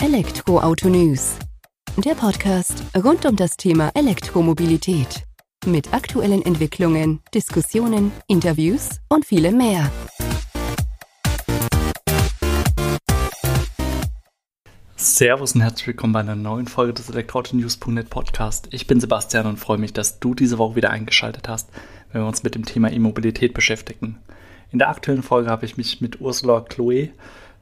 Elektroauto News. Der Podcast rund um das Thema Elektromobilität. Mit aktuellen Entwicklungen, Diskussionen, Interviews und vielem mehr. Servus und herzlich willkommen bei einer neuen Folge des Elektroauto-News.net Podcast. Ich bin Sebastian und freue mich, dass du diese Woche wieder eingeschaltet hast, wenn wir uns mit dem Thema E-Mobilität beschäftigen. In der aktuellen Folge habe ich mich mit Ursula Chloe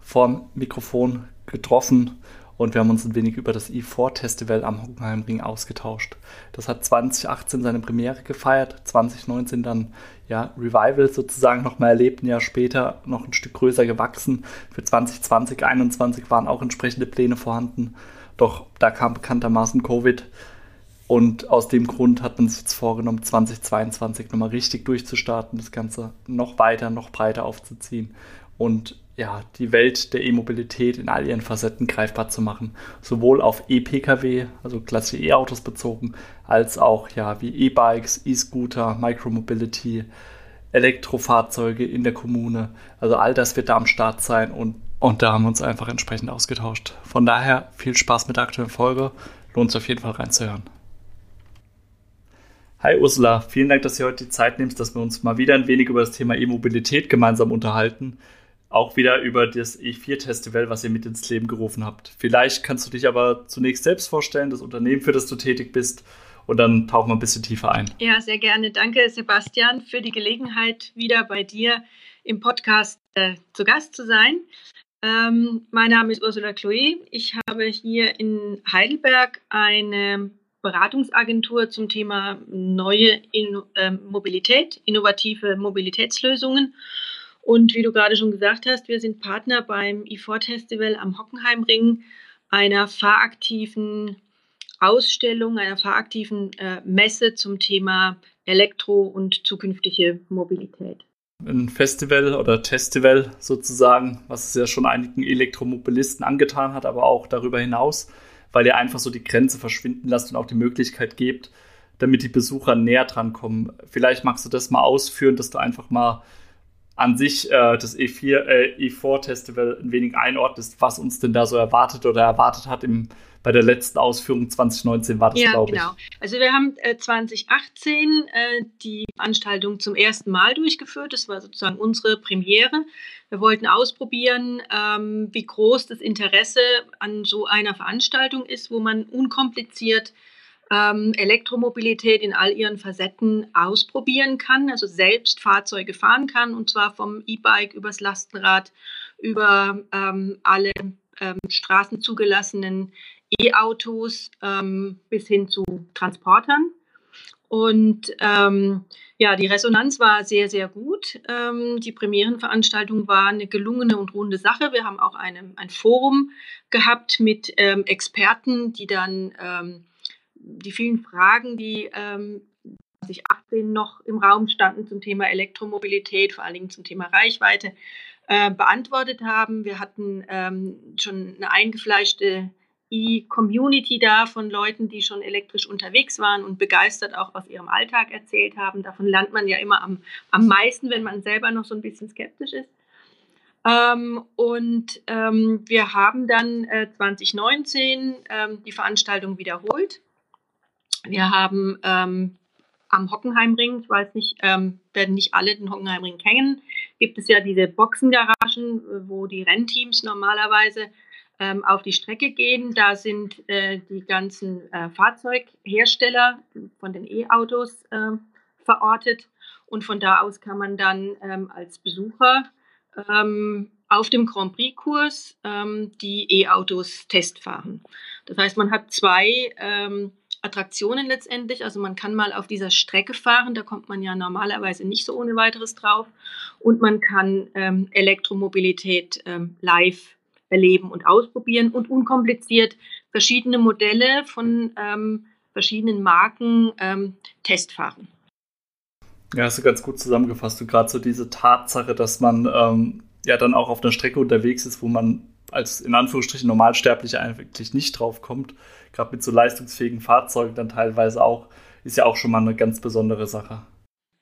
vorm Mikrofon getroffen und wir haben uns ein wenig über das E4-Festival am Hockenheimring ausgetauscht. Das hat 2018 seine Premiere gefeiert, 2019 dann ja Revival sozusagen nochmal erlebt, ein Jahr später noch ein Stück größer gewachsen. Für 2020, 2021 waren auch entsprechende Pläne vorhanden, doch da kam bekanntermaßen Covid und aus dem Grund hat man sich jetzt vorgenommen, 2022 nochmal richtig durchzustarten, das Ganze noch weiter, noch breiter aufzuziehen und ja, die Welt der E-Mobilität in all ihren Facetten greifbar zu machen. Sowohl auf E-Pkw, also klassische E-Autos bezogen, als auch ja wie E-Bikes, E-Scooter, Micromobility, Elektrofahrzeuge in der Kommune. Also all das wird da am Start sein und, und da haben wir uns einfach entsprechend ausgetauscht. Von daher viel Spaß mit der aktuellen Folge. Lohnt sich auf jeden Fall reinzuhören. Hi Ursula, vielen Dank, dass du heute die Zeit nimmst, dass wir uns mal wieder ein wenig über das Thema E-Mobilität gemeinsam unterhalten auch wieder über das E4-Festival, was ihr mit ins Leben gerufen habt. Vielleicht kannst du dich aber zunächst selbst vorstellen, das Unternehmen, für das du tätig bist, und dann tauchen wir ein bisschen tiefer ein. Ja, sehr gerne. Danke, Sebastian, für die Gelegenheit, wieder bei dir im Podcast äh, zu Gast zu sein. Ähm, mein Name ist Ursula Chloe. Ich habe hier in Heidelberg eine Beratungsagentur zum Thema neue in äh, Mobilität, innovative Mobilitätslösungen und wie du gerade schon gesagt hast, wir sind Partner beim E4 am Hockenheimring, einer fahraktiven Ausstellung, einer fahraktiven äh, Messe zum Thema Elektro- und zukünftige Mobilität. Ein Festival oder Testival sozusagen, was es ja schon einigen Elektromobilisten angetan hat, aber auch darüber hinaus, weil ihr einfach so die Grenze verschwinden lasst und auch die Möglichkeit gebt, damit die Besucher näher dran kommen. Vielleicht magst du das mal ausführen, dass du einfach mal an sich äh, das E4, äh, E4-Festival ein wenig einordnest, was uns denn da so erwartet oder erwartet hat im, bei der letzten Ausführung 2019 war das, ja, glaube ich. Genau. Also wir haben äh, 2018 äh, die Veranstaltung zum ersten Mal durchgeführt. Das war sozusagen unsere Premiere. Wir wollten ausprobieren, ähm, wie groß das Interesse an so einer Veranstaltung ist, wo man unkompliziert ähm, Elektromobilität in all ihren Facetten ausprobieren kann, also selbst Fahrzeuge fahren kann, und zwar vom E-Bike übers Lastenrad, über ähm, alle ähm, straßenzugelassenen E-Autos ähm, bis hin zu Transportern. Und ähm, ja, die Resonanz war sehr, sehr gut. Ähm, die Premierenveranstaltung war eine gelungene und runde Sache. Wir haben auch eine, ein Forum gehabt mit ähm, Experten, die dann ähm, die vielen Fragen, die ähm, 2018 noch im Raum standen zum Thema Elektromobilität, vor allen Dingen zum Thema Reichweite, äh, beantwortet haben. Wir hatten ähm, schon eine eingefleischte E-Community da von Leuten, die schon elektrisch unterwegs waren und begeistert auch aus ihrem Alltag erzählt haben. Davon lernt man ja immer am, am meisten, wenn man selber noch so ein bisschen skeptisch ist. Ähm, und ähm, wir haben dann äh, 2019 ähm, die Veranstaltung wiederholt wir haben ähm, am Hockenheimring, ich weiß nicht, ähm, werden nicht alle den Hockenheimring kennen, gibt es ja diese Boxengaragen, wo die Rennteams normalerweise ähm, auf die Strecke gehen. Da sind äh, die ganzen äh, Fahrzeughersteller von den E-Autos äh, verortet und von da aus kann man dann ähm, als Besucher ähm, auf dem Grand Prix-Kurs ähm, die E-Autos testfahren. Das heißt, man hat zwei ähm, Attraktionen letztendlich. Also man kann mal auf dieser Strecke fahren, da kommt man ja normalerweise nicht so ohne weiteres drauf. Und man kann ähm, Elektromobilität ähm, live erleben und ausprobieren und unkompliziert verschiedene Modelle von ähm, verschiedenen Marken ähm, testfahren. Ja, hast du ganz gut zusammengefasst. Du gerade so diese Tatsache, dass man ähm, ja dann auch auf einer Strecke unterwegs ist, wo man als in Anführungsstrichen Normalsterblicher eigentlich nicht drauf kommt gerade mit so leistungsfähigen Fahrzeugen dann teilweise auch, ist ja auch schon mal eine ganz besondere Sache.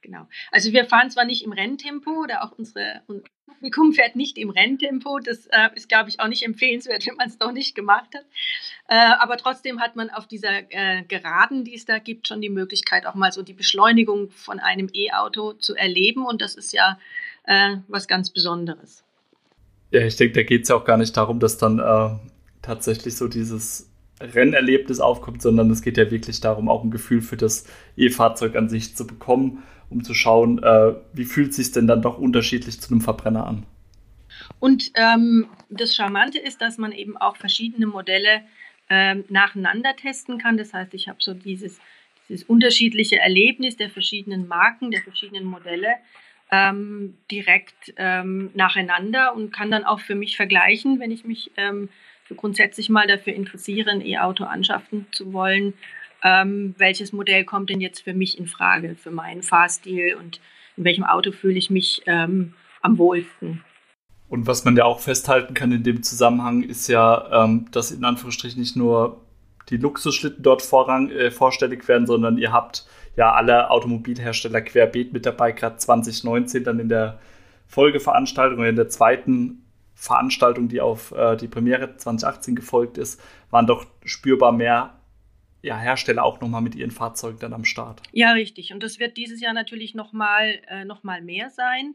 genau. Also wir fahren zwar nicht im Renntempo oder auch unsere, unser Publikum fährt nicht im Renntempo. Das äh, ist, glaube ich, auch nicht empfehlenswert, wenn man es noch nicht gemacht hat. Äh, aber trotzdem hat man auf dieser äh, Geraden, die es da gibt, schon die Möglichkeit, auch mal so die Beschleunigung von einem E-Auto zu erleben. Und das ist ja äh, was ganz Besonderes. Ja, ich denke, da geht es ja auch gar nicht darum, dass dann äh, tatsächlich so dieses Rennerlebnis aufkommt, sondern es geht ja wirklich darum, auch ein Gefühl für das E-Fahrzeug an sich zu bekommen, um zu schauen, äh, wie fühlt es sich denn dann doch unterschiedlich zu einem Verbrenner an. Und ähm, das Charmante ist, dass man eben auch verschiedene Modelle ähm, nacheinander testen kann. Das heißt, ich habe so dieses, dieses unterschiedliche Erlebnis der verschiedenen Marken, der verschiedenen Modelle ähm, direkt ähm, nacheinander und kann dann auch für mich vergleichen, wenn ich mich ähm, grundsätzlich mal dafür interessiere, ein E-Auto anschaffen zu wollen, ähm, welches Modell kommt denn jetzt für mich in Frage, für meinen Fahrstil und in welchem Auto fühle ich mich ähm, am wohlsten. Und was man ja auch festhalten kann in dem Zusammenhang, ist ja, ähm, dass in Anführungsstrichen nicht nur die Luxusschlitten dort vorrang, äh, vorstellig werden, sondern ihr habt ja alle Automobilhersteller querbeet mit dabei, gerade 2019 dann in der Folgeveranstaltung oder in der zweiten Veranstaltung, die auf äh, die Premiere 2018 gefolgt ist, waren doch spürbar mehr ja, Hersteller auch nochmal mit ihren Fahrzeugen dann am Start. Ja, richtig. Und das wird dieses Jahr natürlich nochmal äh, noch mehr sein.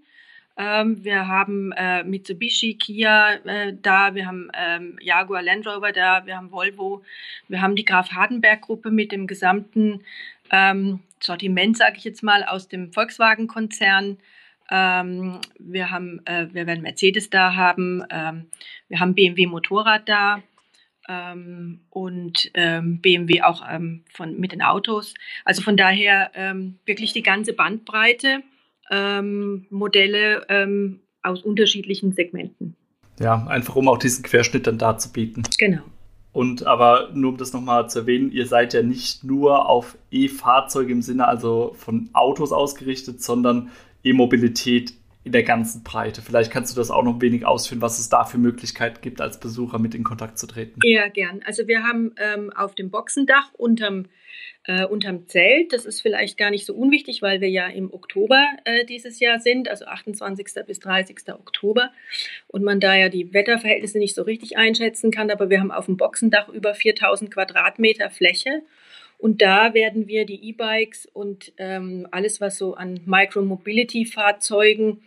Ähm, wir haben äh, Mitsubishi, Kia äh, da, wir haben ähm, Jaguar Land Rover da, wir haben Volvo, wir haben die Graf Hardenberg Gruppe mit dem gesamten ähm, Sortiment, sage ich jetzt mal, aus dem Volkswagen-Konzern. Ähm, wir, äh, wir werden Mercedes da haben, ähm, wir haben BMW Motorrad da ähm, und ähm, BMW auch ähm, von, mit den Autos. Also von daher ähm, wirklich die ganze Bandbreite, Modelle aus unterschiedlichen Segmenten. Ja, einfach um auch diesen Querschnitt dann darzubieten. Genau. Und aber nur um das nochmal zu erwähnen, ihr seid ja nicht nur auf E-Fahrzeuge im Sinne also von Autos ausgerichtet, sondern E-Mobilität in der ganzen Breite. Vielleicht kannst du das auch noch ein wenig ausführen, was es da für Möglichkeiten gibt, als Besucher mit in Kontakt zu treten. Ja, gern. Also wir haben ähm, auf dem Boxendach unterm, äh, unterm Zelt, das ist vielleicht gar nicht so unwichtig, weil wir ja im Oktober äh, dieses Jahr sind, also 28. bis 30. Oktober und man da ja die Wetterverhältnisse nicht so richtig einschätzen kann, aber wir haben auf dem Boxendach über 4000 Quadratmeter Fläche und da werden wir die E-Bikes und ähm, alles, was so an Micromobility-Fahrzeugen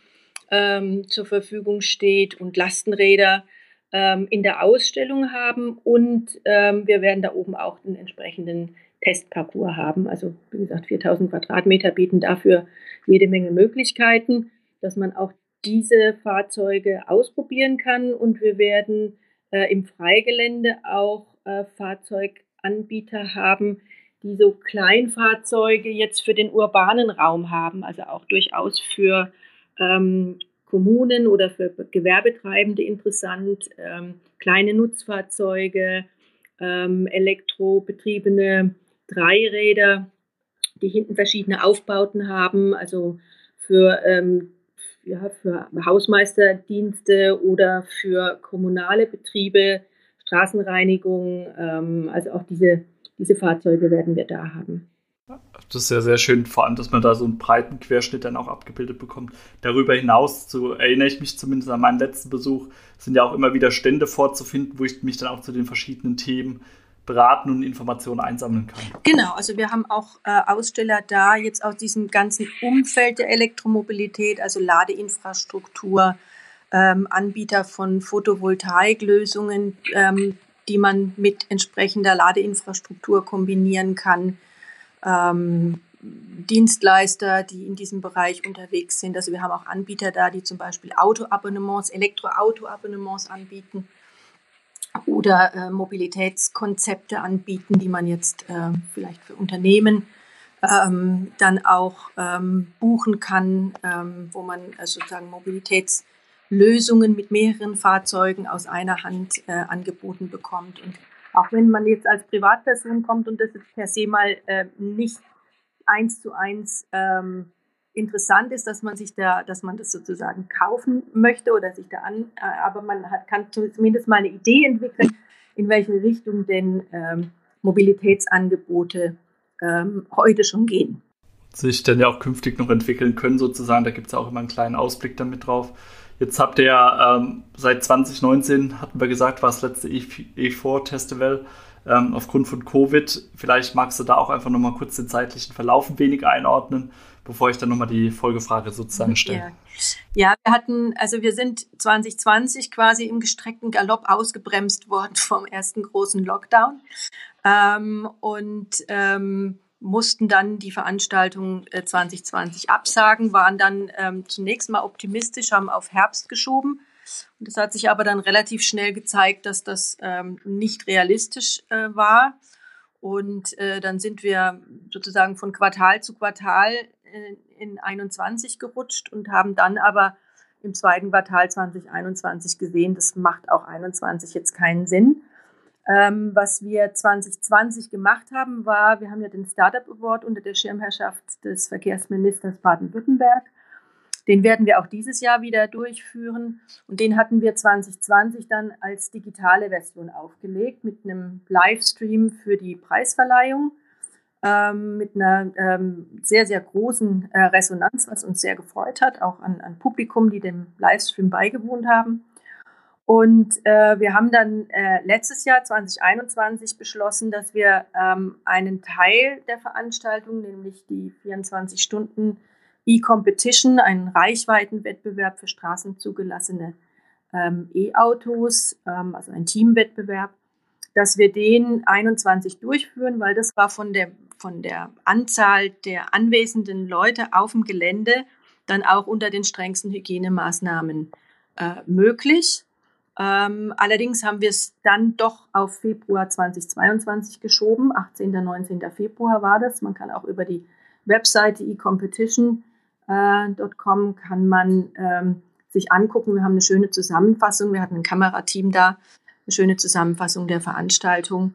ähm, zur Verfügung steht und Lastenräder ähm, in der Ausstellung haben. Und ähm, wir werden da oben auch den entsprechenden Testparcours haben. Also wie gesagt, 4000 Quadratmeter bieten dafür jede Menge Möglichkeiten, dass man auch diese Fahrzeuge ausprobieren kann. Und wir werden äh, im Freigelände auch äh, Fahrzeuganbieter haben, die so Kleinfahrzeuge jetzt für den urbanen Raum haben, also auch durchaus für ähm, Kommunen oder für Gewerbetreibende interessant, ähm, kleine Nutzfahrzeuge, ähm, elektrobetriebene Dreiräder, die hinten verschiedene Aufbauten haben, also für, ähm, ja, für Hausmeisterdienste oder für kommunale Betriebe, Straßenreinigung, ähm, also auch diese diese Fahrzeuge werden wir da haben. Das ist ja sehr schön, vor allem, dass man da so einen breiten Querschnitt dann auch abgebildet bekommt. Darüber hinaus, so erinnere ich mich zumindest an meinen letzten Besuch, sind ja auch immer wieder Stände vorzufinden, wo ich mich dann auch zu den verschiedenen Themen beraten und Informationen einsammeln kann. Genau, also wir haben auch äh, Aussteller da jetzt aus diesem ganzen Umfeld der Elektromobilität, also Ladeinfrastruktur, ähm, Anbieter von Photovoltaiklösungen, ähm, die man mit entsprechender Ladeinfrastruktur kombinieren kann. Ähm, Dienstleister, die in diesem Bereich unterwegs sind. Also wir haben auch Anbieter da, die zum Beispiel Autoabonnements, Elektroautoabonnements anbieten oder äh, Mobilitätskonzepte anbieten, die man jetzt äh, vielleicht für Unternehmen ähm, dann auch ähm, buchen kann, ähm, wo man äh, sozusagen Mobilitäts Lösungen mit mehreren Fahrzeugen aus einer Hand äh, angeboten bekommt. Und auch wenn man jetzt als Privatperson kommt und das per se mal äh, nicht eins zu eins ähm, interessant ist, dass man sich da, dass man das sozusagen kaufen möchte oder sich da an, äh, aber man hat, kann zumindest mal eine Idee entwickeln, in welche Richtung denn ähm, Mobilitätsangebote ähm, heute schon gehen. sich dann ja auch künftig noch entwickeln können, sozusagen. Da gibt es ja auch immer einen kleinen Ausblick damit drauf. Jetzt habt ihr ja ähm, seit 2019, hatten wir gesagt, war das letzte E4-Festival ähm, aufgrund von Covid. Vielleicht magst du da auch einfach nochmal kurz den zeitlichen Verlauf ein wenig einordnen, bevor ich dann nochmal die Folgefrage sozusagen stelle. Ja. ja, wir hatten, also wir sind 2020 quasi im gestreckten Galopp ausgebremst worden vom ersten großen Lockdown. Ähm, und ähm, mussten dann die Veranstaltung 2020 äh, absagen, waren dann ähm, zunächst mal optimistisch, haben auf Herbst geschoben. Und es hat sich aber dann relativ schnell gezeigt, dass das ähm, nicht realistisch äh, war. Und äh, dann sind wir sozusagen von Quartal zu Quartal äh, in 21 gerutscht und haben dann aber im zweiten Quartal 2021 gesehen, das macht auch 21 jetzt keinen Sinn. Ähm, was wir 2020 gemacht haben, war, wir haben ja den Startup Award unter der Schirmherrschaft des Verkehrsministers Baden-Württemberg. Den werden wir auch dieses Jahr wieder durchführen. Und den hatten wir 2020 dann als digitale Version aufgelegt mit einem Livestream für die Preisverleihung, ähm, mit einer ähm, sehr, sehr großen äh, Resonanz, was uns sehr gefreut hat, auch an, an Publikum, die dem Livestream beigewohnt haben. Und äh, wir haben dann äh, letztes Jahr 2021 beschlossen, dass wir ähm, einen Teil der Veranstaltung, nämlich die 24 Stunden E-Competition, einen Reichweitenwettbewerb für straßenzugelassene ähm, E-Autos, ähm, also ein Teamwettbewerb, dass wir den 21 durchführen, weil das war von der, von der Anzahl der anwesenden Leute auf dem Gelände dann auch unter den strengsten Hygienemaßnahmen äh, möglich. Ähm, allerdings haben wir es dann doch auf Februar 2022 geschoben. 18. 19. Februar war das. Man kann auch über die Webseite ecompetition.com äh, kann man ähm, sich angucken. Wir haben eine schöne Zusammenfassung. Wir hatten ein Kamerateam da, eine schöne Zusammenfassung der Veranstaltung.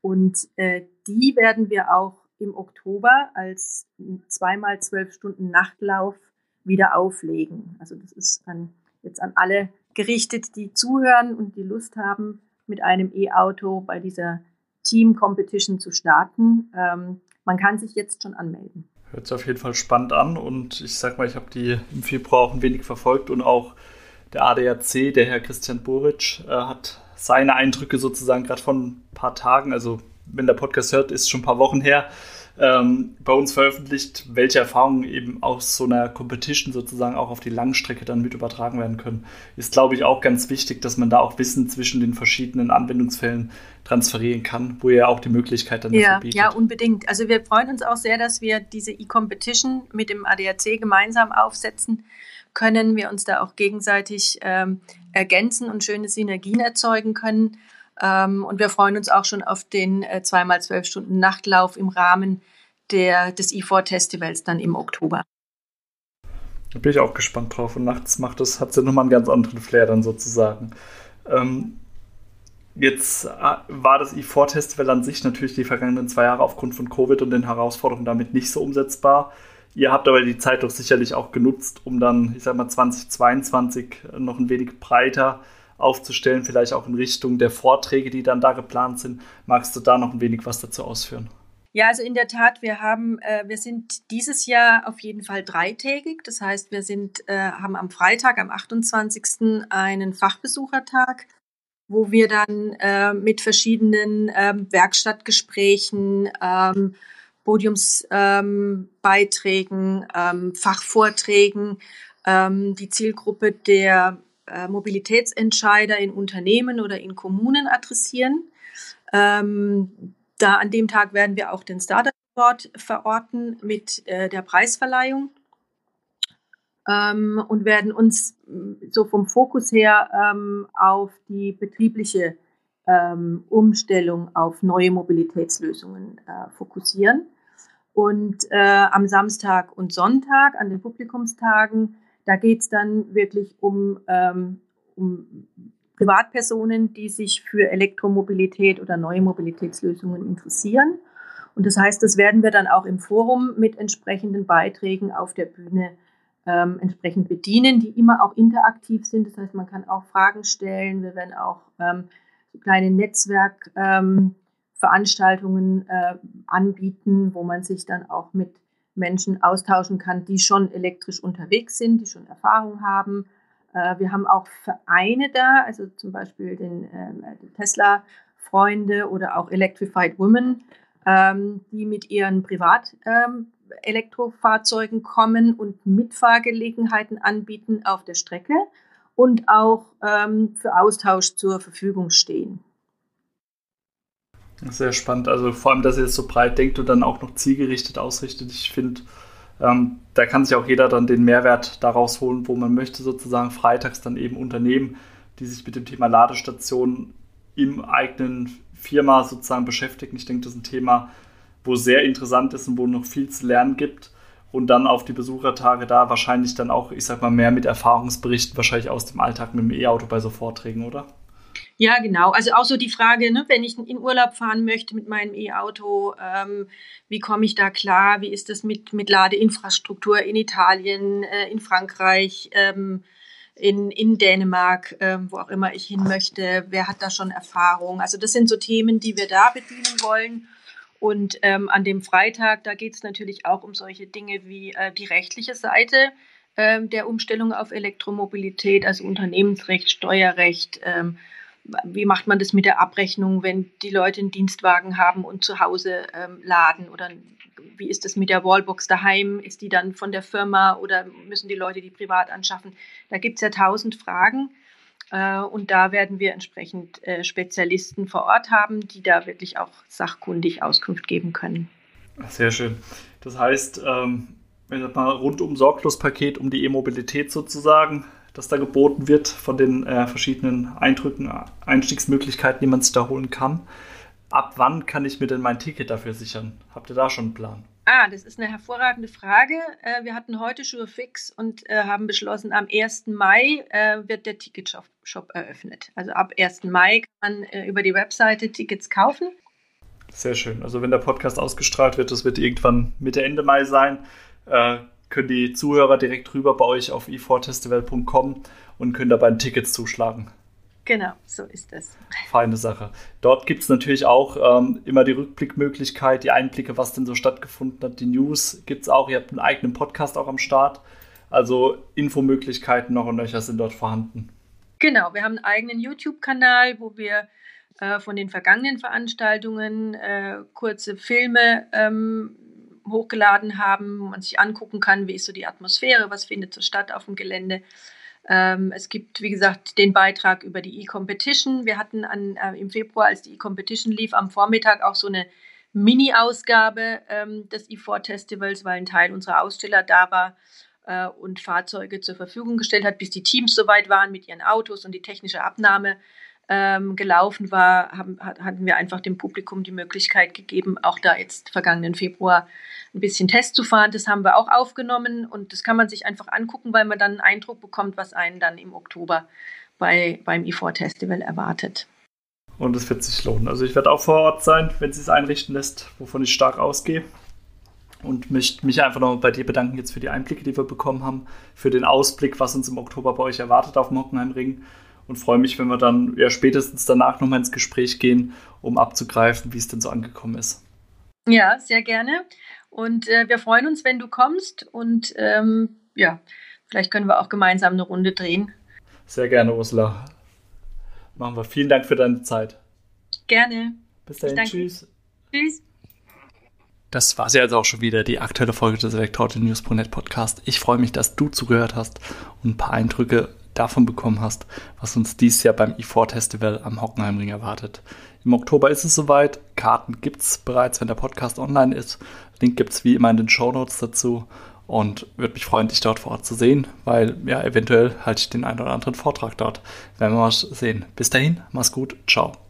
Und äh, die werden wir auch im Oktober als zweimal zwölf Stunden Nachtlauf wieder auflegen. Also das ist an, jetzt an alle gerichtet, die zuhören und die Lust haben, mit einem E-Auto bei dieser Team Competition zu starten. Ähm, man kann sich jetzt schon anmelden. Hört sich auf jeden Fall spannend an und ich sag mal, ich habe die im Februar auch ein wenig verfolgt und auch der ADAC, der Herr Christian Boric, äh, hat seine Eindrücke sozusagen gerade von ein paar Tagen, also wenn der Podcast hört, ist schon ein paar Wochen her, ähm, bei uns veröffentlicht, welche Erfahrungen eben aus so einer Competition sozusagen auch auf die Langstrecke dann mit übertragen werden können. Ist, glaube ich, auch ganz wichtig, dass man da auch Wissen zwischen den verschiedenen Anwendungsfällen transferieren kann, wo ihr auch die Möglichkeit dann ja, bietet. Ja, unbedingt. Also wir freuen uns auch sehr, dass wir diese E-Competition mit dem ADAC gemeinsam aufsetzen können, wir uns da auch gegenseitig ähm, ergänzen und schöne Synergien erzeugen können. Ähm, und wir freuen uns auch schon auf den äh, zweimal zwölf Stunden Nachtlauf im Rahmen der, des E4-Festivals dann im Oktober. Da bin ich auch gespannt drauf. Und nachts macht das, hat es ja nochmal einen ganz anderen Flair dann sozusagen. Ähm, jetzt äh, war das E4-Festival an sich natürlich die vergangenen zwei Jahre aufgrund von Covid und den Herausforderungen damit nicht so umsetzbar. Ihr habt aber die Zeit doch sicherlich auch genutzt, um dann, ich sag mal, 2022 noch ein wenig breiter aufzustellen, vielleicht auch in Richtung der Vorträge, die dann da geplant sind. Magst du da noch ein wenig was dazu ausführen? Ja, also in der Tat, wir haben, äh, wir sind dieses Jahr auf jeden Fall dreitägig. Das heißt, wir sind, äh, haben am Freitag, am 28. einen Fachbesuchertag, wo wir dann äh, mit verschiedenen ähm, Werkstattgesprächen, ähm, Podiumsbeiträgen, ähm, Fachvorträgen die Zielgruppe der äh, Mobilitätsentscheider in Unternehmen oder in Kommunen adressieren. Ähm, da an dem Tag werden wir auch den Startup Award verorten mit äh, der Preisverleihung ähm, und werden uns mm, so vom Fokus her ähm, auf die betriebliche ähm, Umstellung auf neue Mobilitätslösungen äh, fokussieren. Und äh, am Samstag und Sonntag, an den Publikumstagen, da geht es dann wirklich um, ähm, um Privatpersonen, die sich für Elektromobilität oder neue Mobilitätslösungen interessieren. Und das heißt, das werden wir dann auch im Forum mit entsprechenden Beiträgen auf der Bühne ähm, entsprechend bedienen, die immer auch interaktiv sind. Das heißt, man kann auch Fragen stellen. Wir werden auch ähm, kleine Netzwerkveranstaltungen ähm, äh, anbieten, wo man sich dann auch mit Menschen austauschen kann, die schon elektrisch unterwegs sind, die schon Erfahrung haben. Äh, wir haben auch Vereine da, also zum Beispiel den, ähm, die Tesla-Freunde oder auch Electrified Women, ähm, die mit ihren Privat-Elektrofahrzeugen ähm, kommen und Mitfahrgelegenheiten anbieten auf der Strecke und auch für Austausch zur Verfügung stehen. Sehr spannend. Also vor allem, dass ihr es so breit denkt und dann auch noch zielgerichtet ausrichtet. Ich finde, ähm, da kann sich auch jeder dann den Mehrwert daraus holen, wo man möchte, sozusagen freitags dann eben Unternehmen, die sich mit dem Thema Ladestationen im eigenen Firma sozusagen beschäftigen. Ich denke, das ist ein Thema, wo sehr interessant ist und wo noch viel zu lernen gibt. Und dann auf die Besuchertage da wahrscheinlich dann auch, ich sag mal, mehr mit Erfahrungsberichten wahrscheinlich aus dem Alltag mit dem E-Auto bei so Vorträgen, oder? Ja, genau. Also auch so die Frage, ne, wenn ich in Urlaub fahren möchte mit meinem E-Auto, ähm, wie komme ich da klar? Wie ist das mit, mit Ladeinfrastruktur in Italien, äh, in Frankreich, ähm, in, in Dänemark, äh, wo auch immer ich hin möchte? Wer hat da schon Erfahrung? Also das sind so Themen, die wir da bedienen wollen. Und ähm, an dem Freitag, da geht es natürlich auch um solche Dinge wie äh, die rechtliche Seite ähm, der Umstellung auf Elektromobilität, also Unternehmensrecht, Steuerrecht, ähm, wie macht man das mit der Abrechnung, wenn die Leute einen Dienstwagen haben und zu Hause ähm, laden? Oder wie ist das mit der Wallbox daheim? Ist die dann von der Firma oder müssen die Leute die privat anschaffen? Da gibt es ja tausend Fragen. Äh, und da werden wir entsprechend äh, Spezialisten vor Ort haben, die da wirklich auch sachkundig Auskunft geben können. Sehr schön. Das heißt, ähm, mal rundum sorglos Paket um die E-Mobilität sozusagen das da geboten wird von den äh, verschiedenen Eindrücken, Einstiegsmöglichkeiten, die man sich da holen kann. Ab wann kann ich mir denn mein Ticket dafür sichern? Habt ihr da schon einen Plan? Ah, das ist eine hervorragende Frage. Äh, wir hatten heute Schuhe fix und äh, haben beschlossen, am 1. Mai äh, wird der Ticketshop eröffnet. Also ab 1. Mai kann man über die Webseite Tickets kaufen. Sehr schön. Also wenn der Podcast ausgestrahlt wird, das wird irgendwann Mitte, Ende Mai sein, können die Zuhörer direkt rüber bei euch auf e4festival.com und können dabei ein Tickets zuschlagen. Genau, so ist es. Feine Sache. Dort gibt es natürlich auch ähm, immer die Rückblickmöglichkeit, die Einblicke, was denn so stattgefunden hat. Die News gibt es auch. Ihr habt einen eigenen Podcast auch am Start. Also Infomöglichkeiten noch und nöcher sind dort vorhanden. Genau, wir haben einen eigenen YouTube-Kanal, wo wir äh, von den vergangenen Veranstaltungen äh, kurze Filme ähm, hochgeladen haben, man sich angucken kann, wie ist so die Atmosphäre, was findet so statt auf dem Gelände. Ähm, es gibt, wie gesagt, den Beitrag über die E-Competition. Wir hatten an, äh, im Februar, als die E-Competition lief, am Vormittag auch so eine Mini-Ausgabe ähm, des E4-Festivals, weil ein Teil unserer Aussteller da war äh, und Fahrzeuge zur Verfügung gestellt hat, bis die Teams soweit waren mit ihren Autos und die technische Abnahme ähm, gelaufen war, haben, hatten wir einfach dem Publikum die Möglichkeit gegeben, auch da jetzt vergangenen Februar ein bisschen Test zu fahren. Das haben wir auch aufgenommen und das kann man sich einfach angucken, weil man dann einen Eindruck bekommt, was einen dann im Oktober bei, beim E4 Festival erwartet. Und es wird sich lohnen. Also ich werde auch vor Ort sein, wenn es sich einrichten lässt, wovon ich stark ausgehe. Und möchte mich einfach noch bei dir bedanken jetzt für die Einblicke, die wir bekommen haben, für den Ausblick, was uns im Oktober bei euch erwartet auf dem Hockenheimring und freue mich, wenn wir dann ja spätestens danach nochmal ins Gespräch gehen, um abzugreifen, wie es denn so angekommen ist. Ja, sehr gerne. Und äh, wir freuen uns, wenn du kommst und ähm, ja, vielleicht können wir auch gemeinsam eine Runde drehen. Sehr gerne, Ursula. Machen wir. Vielen Dank für deine Zeit. Gerne. Bis dahin. Tschüss. Tschüss. Das war sie also auch schon wieder, die aktuelle Folge des Elektroauto-News.net Podcast. Ich freue mich, dass du zugehört hast und ein paar Eindrücke davon bekommen hast, was uns dieses Jahr beim E4 Festival am Hockenheimring erwartet. Im Oktober ist es soweit. Karten gibt es bereits, wenn der Podcast online ist. Link gibt es wie immer in den Show Notes dazu. Und würde mich freuen, dich dort vor Ort zu sehen, weil ja, eventuell halte ich den einen oder anderen Vortrag dort. Werden wir mal sehen. Bis dahin, mach's gut, ciao.